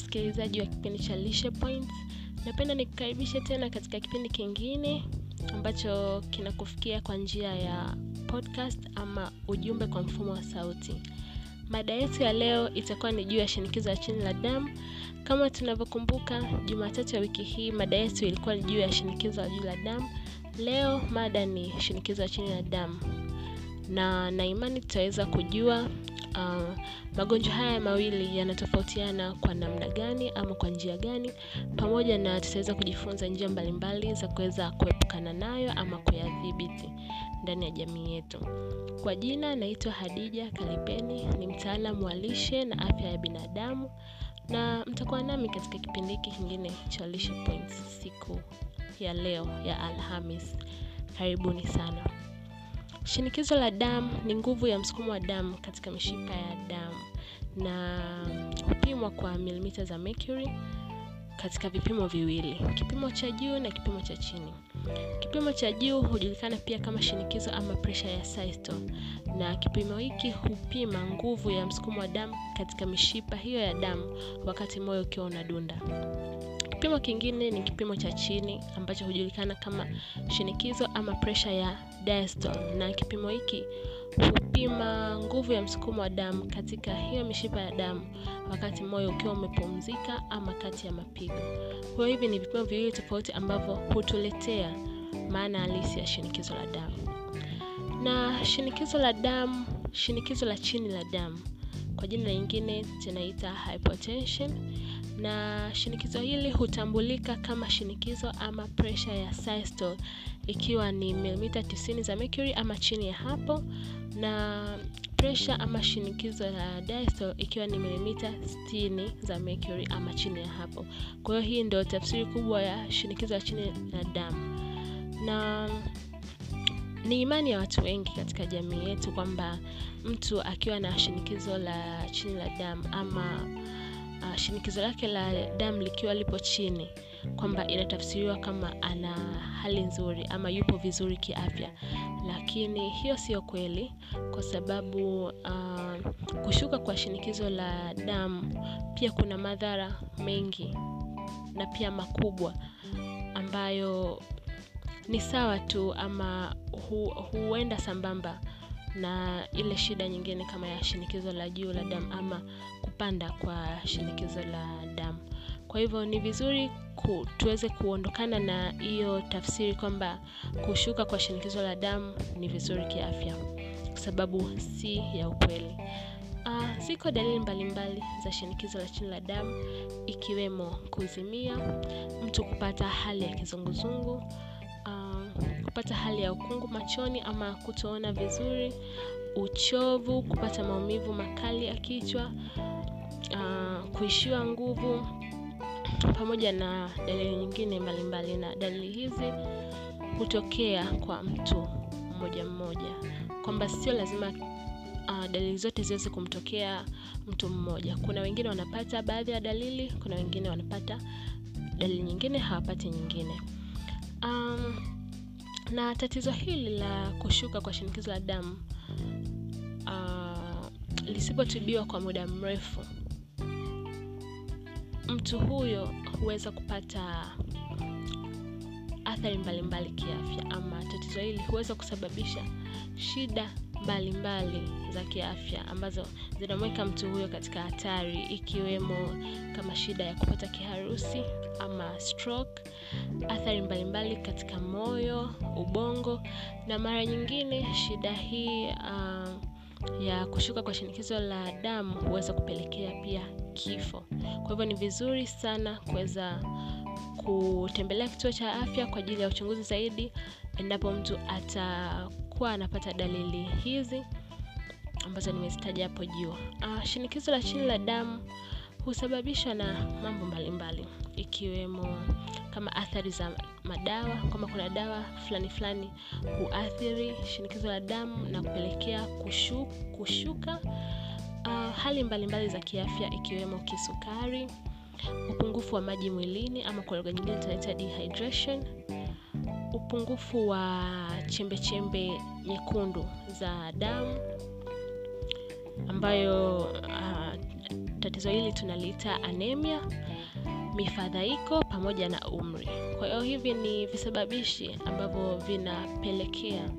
msikilizaji wa kipindi cha Lishe Points. Napenda nikukaribishe tena katika kipindi kingine ambacho kinakufikia kwa njia ya podcast ama ujumbe kwa mfumo wa sauti. Mada yetu ya leo itakuwa ni juu ya shinikizo la chini la damu. Kama tunavyokumbuka, Jumatatu ya wiki hii mada yetu ilikuwa ni juu ya shinikizo la juu la damu. Leo mada ni shinikizo la chini la damu, na naimani tutaweza kujua uh, magonjwa haya mawili yanatofautiana kwa namna gani ama kwa njia gani, pamoja na tutaweza kujifunza njia mbalimbali za kuweza kuepukana nayo ama kuyadhibiti ndani ya jamii yetu. Kwa jina naitwa Hadija Kalipeni, ni mtaalamu wa lishe na afya ya binadamu, na mtakuwa nami katika kipindi hiki kingine cha Lishe Points siku ya leo ya Alhamis. Karibuni sana. Shinikizo la damu ni nguvu ya msukumo wa damu katika mishipa ya damu na hupimwa kwa milimita za mercury katika vipimo viwili, kipimo cha juu na kipimo cha chini. Kipimo cha juu hujulikana pia kama shinikizo ama pressure ya systole, na kipimo hiki hupima nguvu ya msukumo wa damu katika mishipa hiyo ya damu wakati moyo ukiwa unadunda. Kipimo kingine ni kipimo cha chini ambacho hujulikana kama shinikizo ama pressure ya diastole, na kipimo hiki hupima nguvu ya msukumo wa damu katika hiyo mishipa ya damu wakati moyo ukiwa umepumzika ama kati ya mapigo. Kwa hivi ni vipimo viwili tofauti ambavyo hutuletea maana halisi ya shinikizo la damu. Na shinikizo la damu, shinikizo la chini la damu kwa jina lingine tunaita hypotension, na shinikizo hili hutambulika kama shinikizo ama presha ya systole ikiwa ni milimita 90 za mercury ama chini ya hapo, na presha ama shinikizo la diastole ikiwa ni milimita 60 za mercury ama chini ya hapo. Kwa hiyo hii ndio tafsiri kubwa ya shinikizo la chini la damu, na ni imani ya watu wengi katika jamii yetu kwamba mtu akiwa na shinikizo la chini la damu ama shinikizo lake la damu likiwa lipo chini kwamba inatafsiriwa kama ana hali nzuri ama yupo vizuri kiafya, lakini hiyo sio kweli, kwa sababu uh, kushuka kwa shinikizo la damu pia kuna madhara mengi na pia makubwa ambayo ni sawa tu ama hu, huenda sambamba na ile shida nyingine kama ya shinikizo la juu la damu ama kupanda kwa shinikizo la damu. Kwa hivyo ni vizuri ku, tuweze kuondokana na hiyo tafsiri kwamba kushuka kwa shinikizo la damu ni vizuri kiafya, kwa sababu si ya ukweli. Uh, ziko dalili mbalimbali za shinikizo la chini la damu ikiwemo kuzimia, mtu kupata hali ya kizunguzungu, kupata hali ya ukungu machoni ama kutoona vizuri, uchovu, kupata maumivu makali ya kichwa, uh, kuishiwa nguvu pamoja na dalili nyingine mbalimbali, na dalili hizi hutokea kwa mtu mmoja mmoja, kwamba sio lazima uh, dalili zote ziweze kumtokea mtu mmoja. Kuna wengine wanapata baadhi ya dalili, kuna wengine wanapata dalili nyingine hawapati nyingine. Um, na tatizo hili la kushuka kwa shinikizo la damu uh, lisipotibiwa kwa muda mrefu mtu huyo huweza kupata athari mbalimbali kiafya, ama tatizo hili huweza kusababisha shida mbalimbali za kiafya ambazo zinamweka mtu huyo katika hatari, ikiwemo kama shida ya kupata kiharusi ama stroke, athari mbalimbali mbali katika moyo, ubongo, na mara nyingine shida hii uh, ya kushuka kwa shinikizo la damu huweza kupelekea pia kifo. Kwa hivyo ni vizuri sana kuweza kutembelea kituo cha afya kwa ajili ya uchunguzi zaidi endapo mtu atakuwa anapata dalili hizi ambazo nimezitaja hapo juu. Uh, shinikizo la chini la damu husababishwa na mambo mbalimbali ikiwemo kama athari za madawa, kama kuna dawa fulani fulani huathiri shinikizo la damu na kupelekea kushu, kushuka. Uh, hali mbalimbali mbali za kiafya ikiwemo kisukari, upungufu wa maji mwilini ama kwa lugha nyingine tunaita dehydration, upungufu wa chembechembe chembe nyekundu za damu ambayo uh, tatizo hili tunaliita anemia mifadhaiko pamoja na umri. Kwa hiyo hivi ni visababishi ambavyo vinapelekea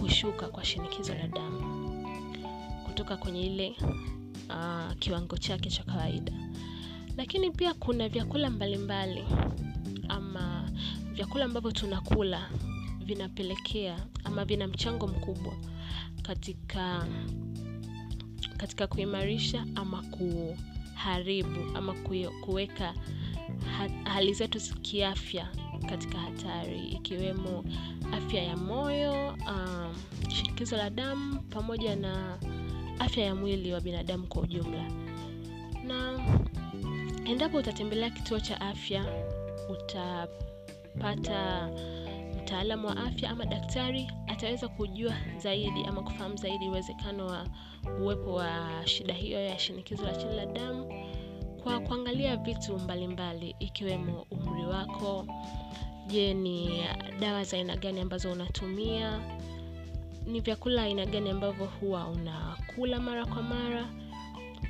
kushuka kwa shinikizo la damu kutoka kwenye ile uh, kiwango chake cha kawaida. Lakini pia kuna vyakula mbalimbali mbali, ama vyakula ambavyo tunakula vinapelekea ama vina mchango mkubwa katika katika kuimarisha ama kuharibu ama kuweka hali zetu kiafya katika hatari ikiwemo afya ya moyo um, shinikizo la damu pamoja na afya ya mwili wa binadamu kwa ujumla. Na endapo utatembelea kituo cha afya utapata mtaalamu wa afya ama daktari ataweza kujua zaidi ama kufahamu zaidi uwezekano wa uwepo wa shida hiyo ya shinikizo la chini la damu kwa kuangalia vitu mbalimbali mbali, ikiwemo umri wako je ni dawa za aina gani ambazo unatumia ni vyakula aina gani ambavyo huwa unakula mara kwa mara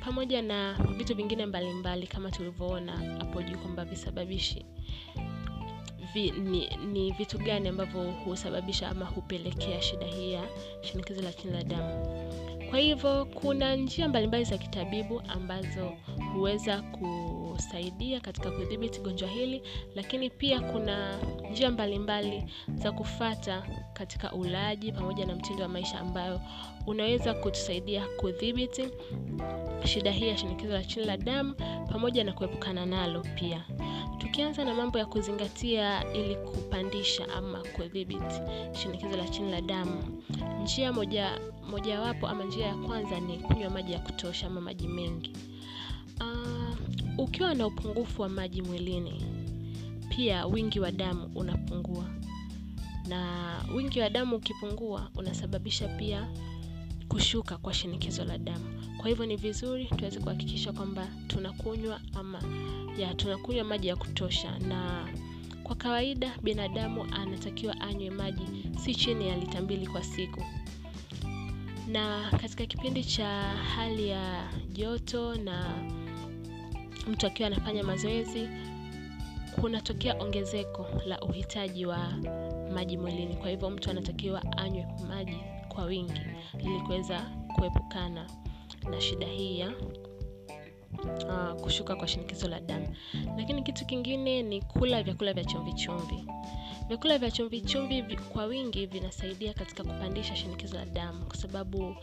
pamoja na vitu vingine mbalimbali mbali, kama tulivyoona hapo juu kwamba visababishi vi, ni, ni vitu gani ambavyo husababisha ama hupelekea shida hii ya shinikizo la chini la damu? Kwa hivyo kuna njia mbalimbali za kitabibu ambazo huweza kusaidia katika kudhibiti gonjwa hili lakini pia kuna njia mbalimbali za kufata katika ulaji pamoja na mtindo wa maisha ambayo unaweza kutusaidia kudhibiti shida hii ya shinikizo la chini la damu pamoja na kuepukana nalo pia. Tukianza na mambo ya kuzingatia ili kupandisha ama kudhibiti shinikizo la chini la damu njia moja mojawapo ama njia ya kwanza ni kunywa maji ya kutosha ama maji mengi. Uh, ukiwa na upungufu wa maji mwilini pia wingi wa damu unapungua. Na wingi wa damu ukipungua unasababisha pia kushuka kwa shinikizo la damu. Kwa hivyo ni vizuri tuweze kuhakikisha kwamba tunakunywa ama ya tunakunywa maji ya kutosha. Na kwa kawaida binadamu anatakiwa anywe maji si chini ya lita mbili kwa siku. Na katika kipindi cha hali ya joto na mtu akiwa anafanya mazoezi kunatokea ongezeko la uhitaji wa maji mwilini. Kwa hivyo mtu anatakiwa anywe maji kwa wingi ili kuweza kuepukana na shida hii ya uh, kushuka kwa shinikizo la damu. Lakini kitu kingine ni kula vyakula vya chumvi vyakula vya chumvi kwa wingi vinasaidia katika kupandisha shinikizo la damu. Kwa sababu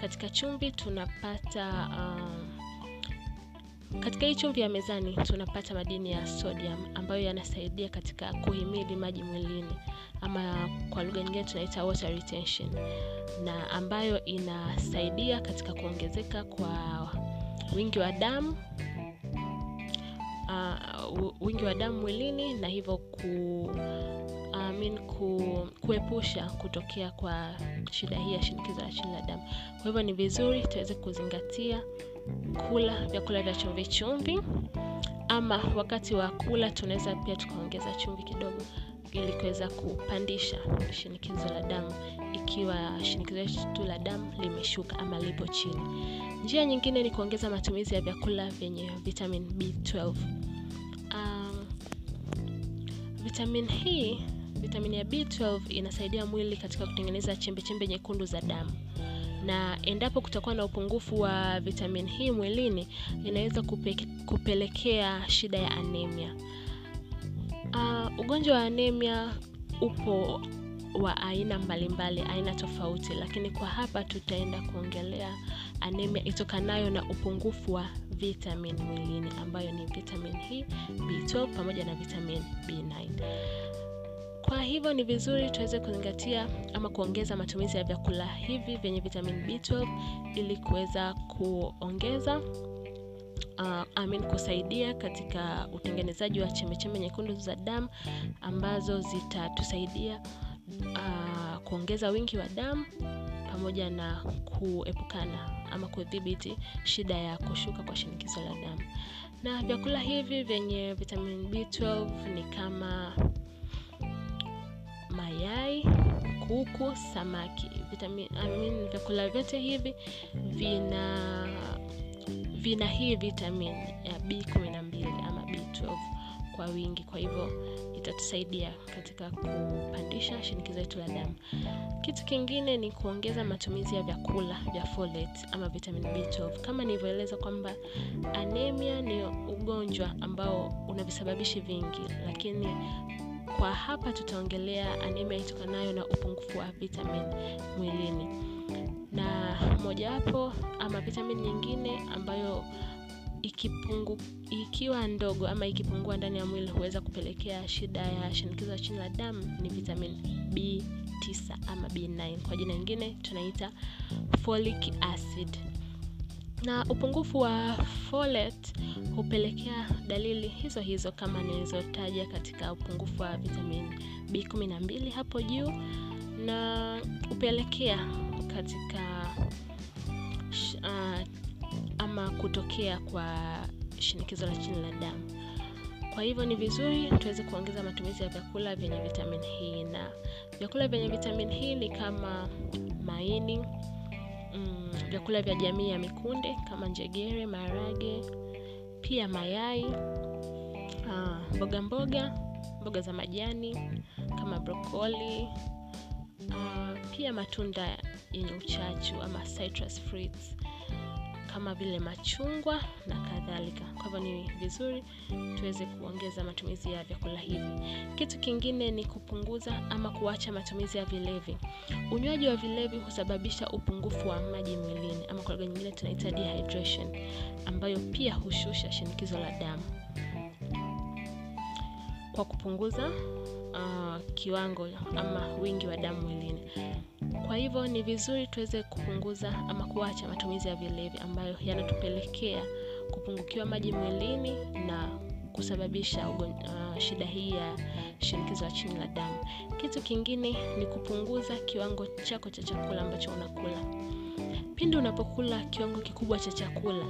katika chumvi tunapata um, katika hii chumvi ya mezani tunapata madini ya sodium ambayo yanasaidia katika kuhimili maji mwilini ama kwa lugha nyingine tunaita water retention na ambayo inasaidia katika kuongezeka kwa wingi wa damu uh, wingi wa damu mwilini na hivyo ku, Mean, ku, kuepusha kutokea kwa shida hii ya shinikizo la chini la damu. Kwa hivyo ni vizuri tuweze kuzingatia kula vyakula vya chumvi chumvi ama wakati wa kula tunaweza pia tukaongeza chumvi kidogo ili kuweza kupandisha shinikizo la damu ikiwa shinikizo letu la damu limeshuka ama lipo chini. Njia nyingine ni kuongeza matumizi ya vyakula vyenye vitamin b12 um, vitamin hii vitamin ya b12 inasaidia mwili katika kutengeneza chembechembe nyekundu za damu. Na endapo kutakuwa na upungufu wa vitamin hii mwilini inaweza kupe, kupelekea shida ya anemia. Uh, ugonjwa wa anemia upo wa aina mbalimbali mbali, aina tofauti lakini kwa hapa tutaenda kuongelea anemia itokanayo na upungufu wa vitamin mwilini ambayo ni vitamin hii b12 pamoja na vitamin b9 kwa hivyo ni vizuri tuweze kuzingatia ama kuongeza matumizi ya vyakula hivi vyenye vitamin b12 ili kuweza kuongeza uh, amin kusaidia katika utengenezaji wa chembechembe nyekundu za damu ambazo zitatusaidia uh, kuongeza wingi wa damu pamoja na kuepukana ama kudhibiti shida ya kushuka kwa shinikizo la damu. Na vyakula hivi vyenye vitamin b12 ni kama mayai kuku samaki vitamin, vyakula vyote hivi vina vina hii vitamin ya B12 ama B12 kwa wingi, kwa hivyo itatusaidia katika kupandisha shinikizo letu la damu. Kitu kingine ni kuongeza matumizi ya vyakula vya folate ama vitamin B12. Kama nilivyoeleza kwamba anemia ni ugonjwa ambao una visababishi vingi, lakini kwa hapa tutaongelea anemia itokanayo na upungufu wa vitamin mwilini, na mojawapo ama vitamin nyingine ambayo ikipungu, ikiwa ndogo ama ikipungua ndani ya mwili huweza kupelekea shida ya shinikizo la chini la damu ni vitamin B9 ama B9, kwa jina lingine tunaita folic acid. Na upungufu wa folate hupelekea dalili hizo hizo kama nilizotaja katika upungufu wa vitamin B12 hapo juu, na hupelekea katika uh, ama kutokea kwa shinikizo la chini la damu. Kwa hivyo ni vizuri tuweze kuongeza matumizi ya vyakula vyenye vitamin hii, na vyakula vyenye vitamin hii ni kama maini, vyakula vya jamii ya mikunde kama njegere, maharage, pia mayai, uh, mboga mboga, mboga za majani kama brokoli, uh, pia matunda yenye uchachu ama citrus fruits kama vile machungwa na kadhalika. Kwa hivyo ni vizuri tuweze kuongeza matumizi ya vyakula hivi. Kitu kingine ni kupunguza ama kuacha matumizi ya vilevi. Unywaji wa vilevi husababisha upungufu wa maji mwilini ama kwa lugha nyingine tunaita dehydration, ambayo pia hushusha shinikizo la damu kwa kupunguza uh, kiwango ama wingi wa damu mwilini. Kwa hivyo ni vizuri tuweze kupunguza ama kuacha matumizi ya vilevi ambayo yanatupelekea kupungukiwa maji mwilini na kusababisha uh, shida hii ya shinikizo la chini la damu. Kitu kingine ni kupunguza kiwango chako cha chakula ambacho unakula. Pindi unapokula kiwango kikubwa cha chakula,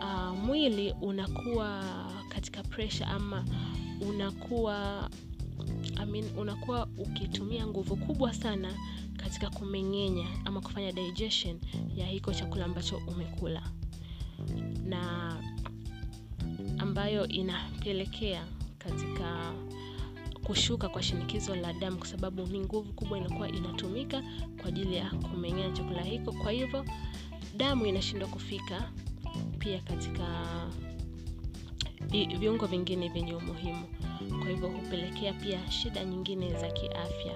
uh, mwili unakuwa katika pressure ama unakuwa I mean, unakuwa ukitumia nguvu kubwa sana katika kumeng'enya ama kufanya digestion ya hiko chakula ambacho umekula, na ambayo inapelekea katika kushuka kwa shinikizo la damu, kwa sababu ni nguvu kubwa inakuwa inatumika kwa ajili ya kumeng'enya chakula hiko. Kwa hivyo damu inashindwa kufika pia katika viungo vingine vyenye umuhimu, kwa hivyo hupelekea pia shida nyingine za kiafya.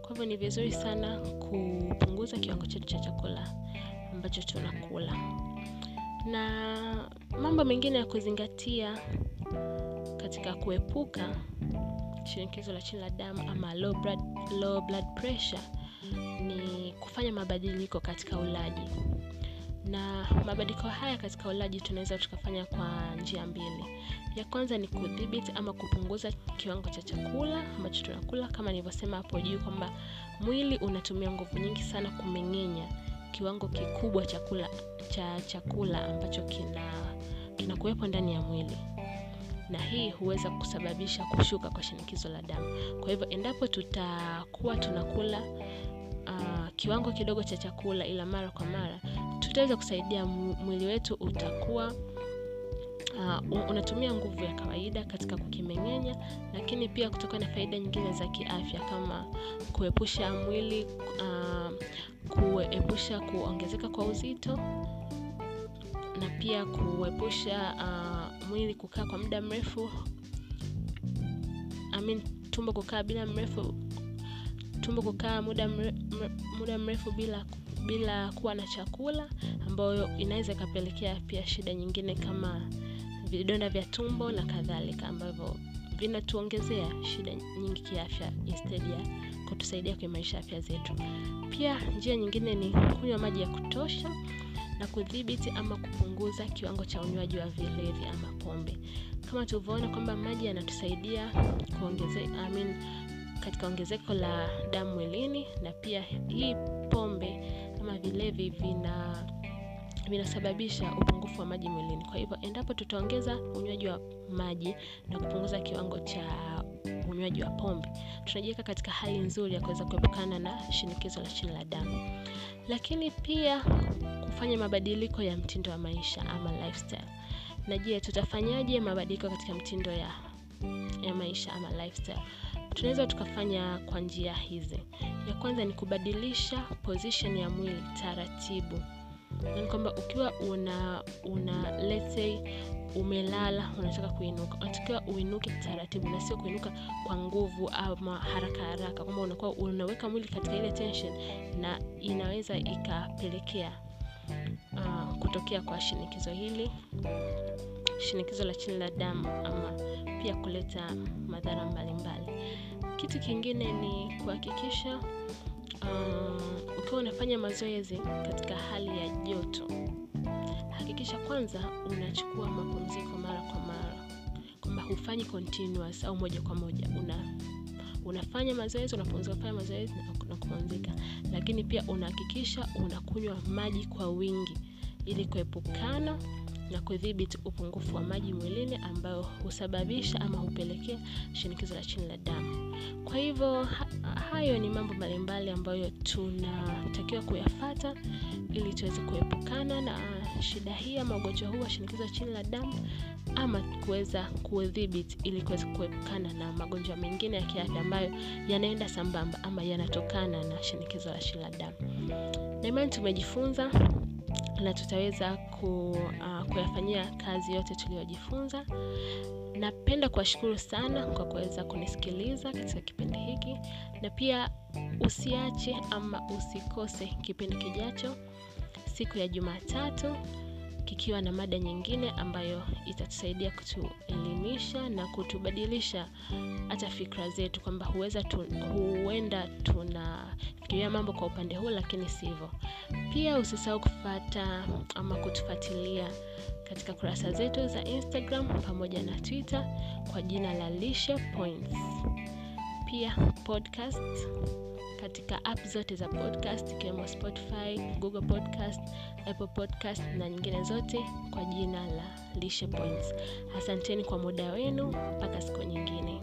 Kwa hivyo ni vizuri sana kupunguza kiwango chetu cha chakula ambacho tunakula, na mambo mengine ya kuzingatia katika kuepuka shinikizo la chini la damu ama low blood, low blood pressure ni kufanya mabadiliko katika ulaji. Na mabadiliko haya katika ulaji tunaweza tukafanya kwa njia mbili. Ya kwanza ni kudhibiti ama kupunguza kiwango cha chakula ambacho tunakula, kama nilivyosema hapo juu kwamba mwili unatumia nguvu nyingi sana kumeng'enya kiwango kikubwa chakula cha chakula ambacho kina kinakuwepo ndani ya mwili, na hii huweza kusababisha kushuka kwa shinikizo la damu. Kwa hivyo endapo tutakuwa tunakula uh, kiwango kidogo cha chakula ila mara kwa mara tutaweza kusaidia mwili wetu utakuwa uh, unatumia nguvu ya kawaida katika kukimeng'enya, lakini pia kutokana na faida nyingine za kiafya kama kuepusha mwili uh, kuepusha kuongezeka kwa uzito na pia kuepusha uh, mwili kukaa kwa muda mrefu. I tumbo kukaa bila mrefu tumbo kukaa muda muda mrefu bila bila kuwa na chakula, ambayo inaweza ikapelekea pia shida nyingine kama vidonda vya tumbo na kadhalika, ambavyo vinatuongezea shida nyingi kiafya ya kutusaidia kuimarisha afya zetu. Pia njia nyingine ni kunywa maji ya kutosha na kudhibiti ama kupunguza kiwango cha unywaji wa vilevi ama pombe. Kama tulivyoona kwamba maji yanatusaidia kuongeze, I mean, katika ongezeko la damu mwilini, na pia hii pombe ama vilevi vina vinasababisha upungufu wa maji mwilini. Kwa hivyo endapo tutaongeza unywaji wa maji na kupunguza kiwango cha unywaji wa pombe, tunajiweka katika hali nzuri ya kuweza kuepukana na shinikizo la chini la damu. Lakini pia kufanya mabadiliko ya mtindo wa maisha ama lifestyle na je tutafanyaje mabadiliko katika mtindo ya, ya maisha ama lifestyle tunaweza tukafanya kwa njia hizi ya kwanza ni kubadilisha position ya mwili taratibu kwamba ukiwa una una let's umelala unataka kuinuka unatakiwa uinuke taratibu na sio kuinuka kwa nguvu ama haraka haraka kwamba unakuwa unaweka mwili katika ile tension na inaweza ikapelekea uh, kutokea kwa shinikizo hili shinikizo la chini la damu ama pia kuleta madhara mbalimbali. Kitu kingine ni kuhakikisha uh, ukiwa unafanya mazoezi katika hali ya joto hakikisha kwanza unachukua mapumziko mara kwa mara. Kwamba hufanyi continuous au moja kwa moja. Una unafanya mazoezi unapumzika fanya mazoezi na kupumzika. Lakini pia unahakikisha unakunywa maji kwa wingi. Ili kuepukana na kudhibiti upungufu wa maji mwilini ambayo husababisha ama hupelekea shinikizo la chini la damu kwa hivyo ha, hayo ni mambo mbalimbali ambayo tunatakiwa kuyafata ili tuweze kuepukana na shida hii ama ugonjwa huu wa shinikizo la chini la damu ama kuweza kudhibiti ili kuweza kuepukana na magonjwa mengine ya kiafya ambayo yanaenda sambamba ama yanatokana na shinikizo la chini la damu. Na imani tumejifunza na tutaweza ku, uh, kuyafanyia kazi yote tuliyojifunza napenda kuwashukuru sana kwa kuweza kunisikiliza katika kipindi hiki na pia usiache ama usikose kipindi kijacho siku ya jumatatu kikiwa na mada nyingine ambayo itatusaidia kutuelimisha na kutubadilisha hata fikra zetu kwamba huweza huenda tunafikiria mambo kwa upande huu lakini sivyo. Pia usisahau kufata ama kutufuatilia katika kurasa zetu za instagram pamoja na twitter kwa jina la lishe points. Pia podcast katika app zote za podcast ikiwemo spotify google podcast apple podcast na nyingine zote kwa jina la lishe points. Asanteni kwa muda wenu mpaka siku nyingine